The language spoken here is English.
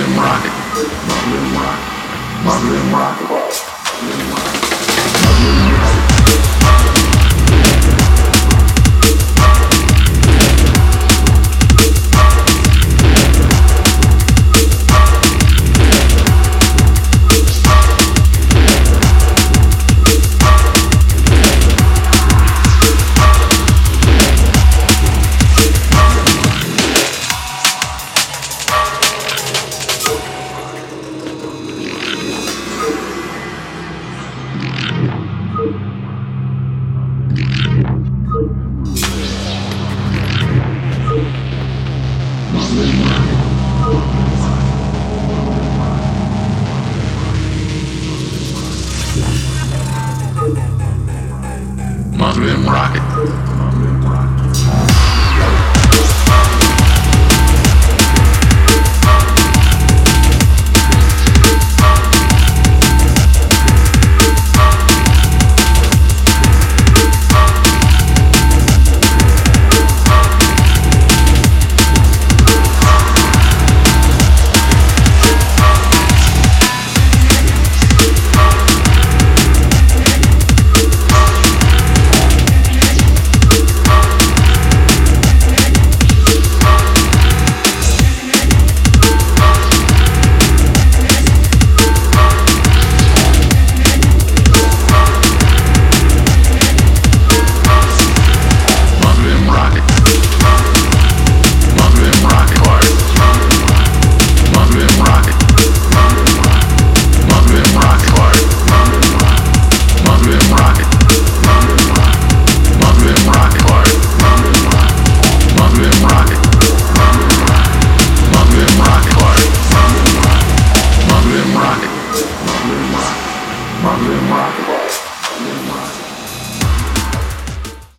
Muslim rock. Muslim rock. Muslim rock. Must have been rocket.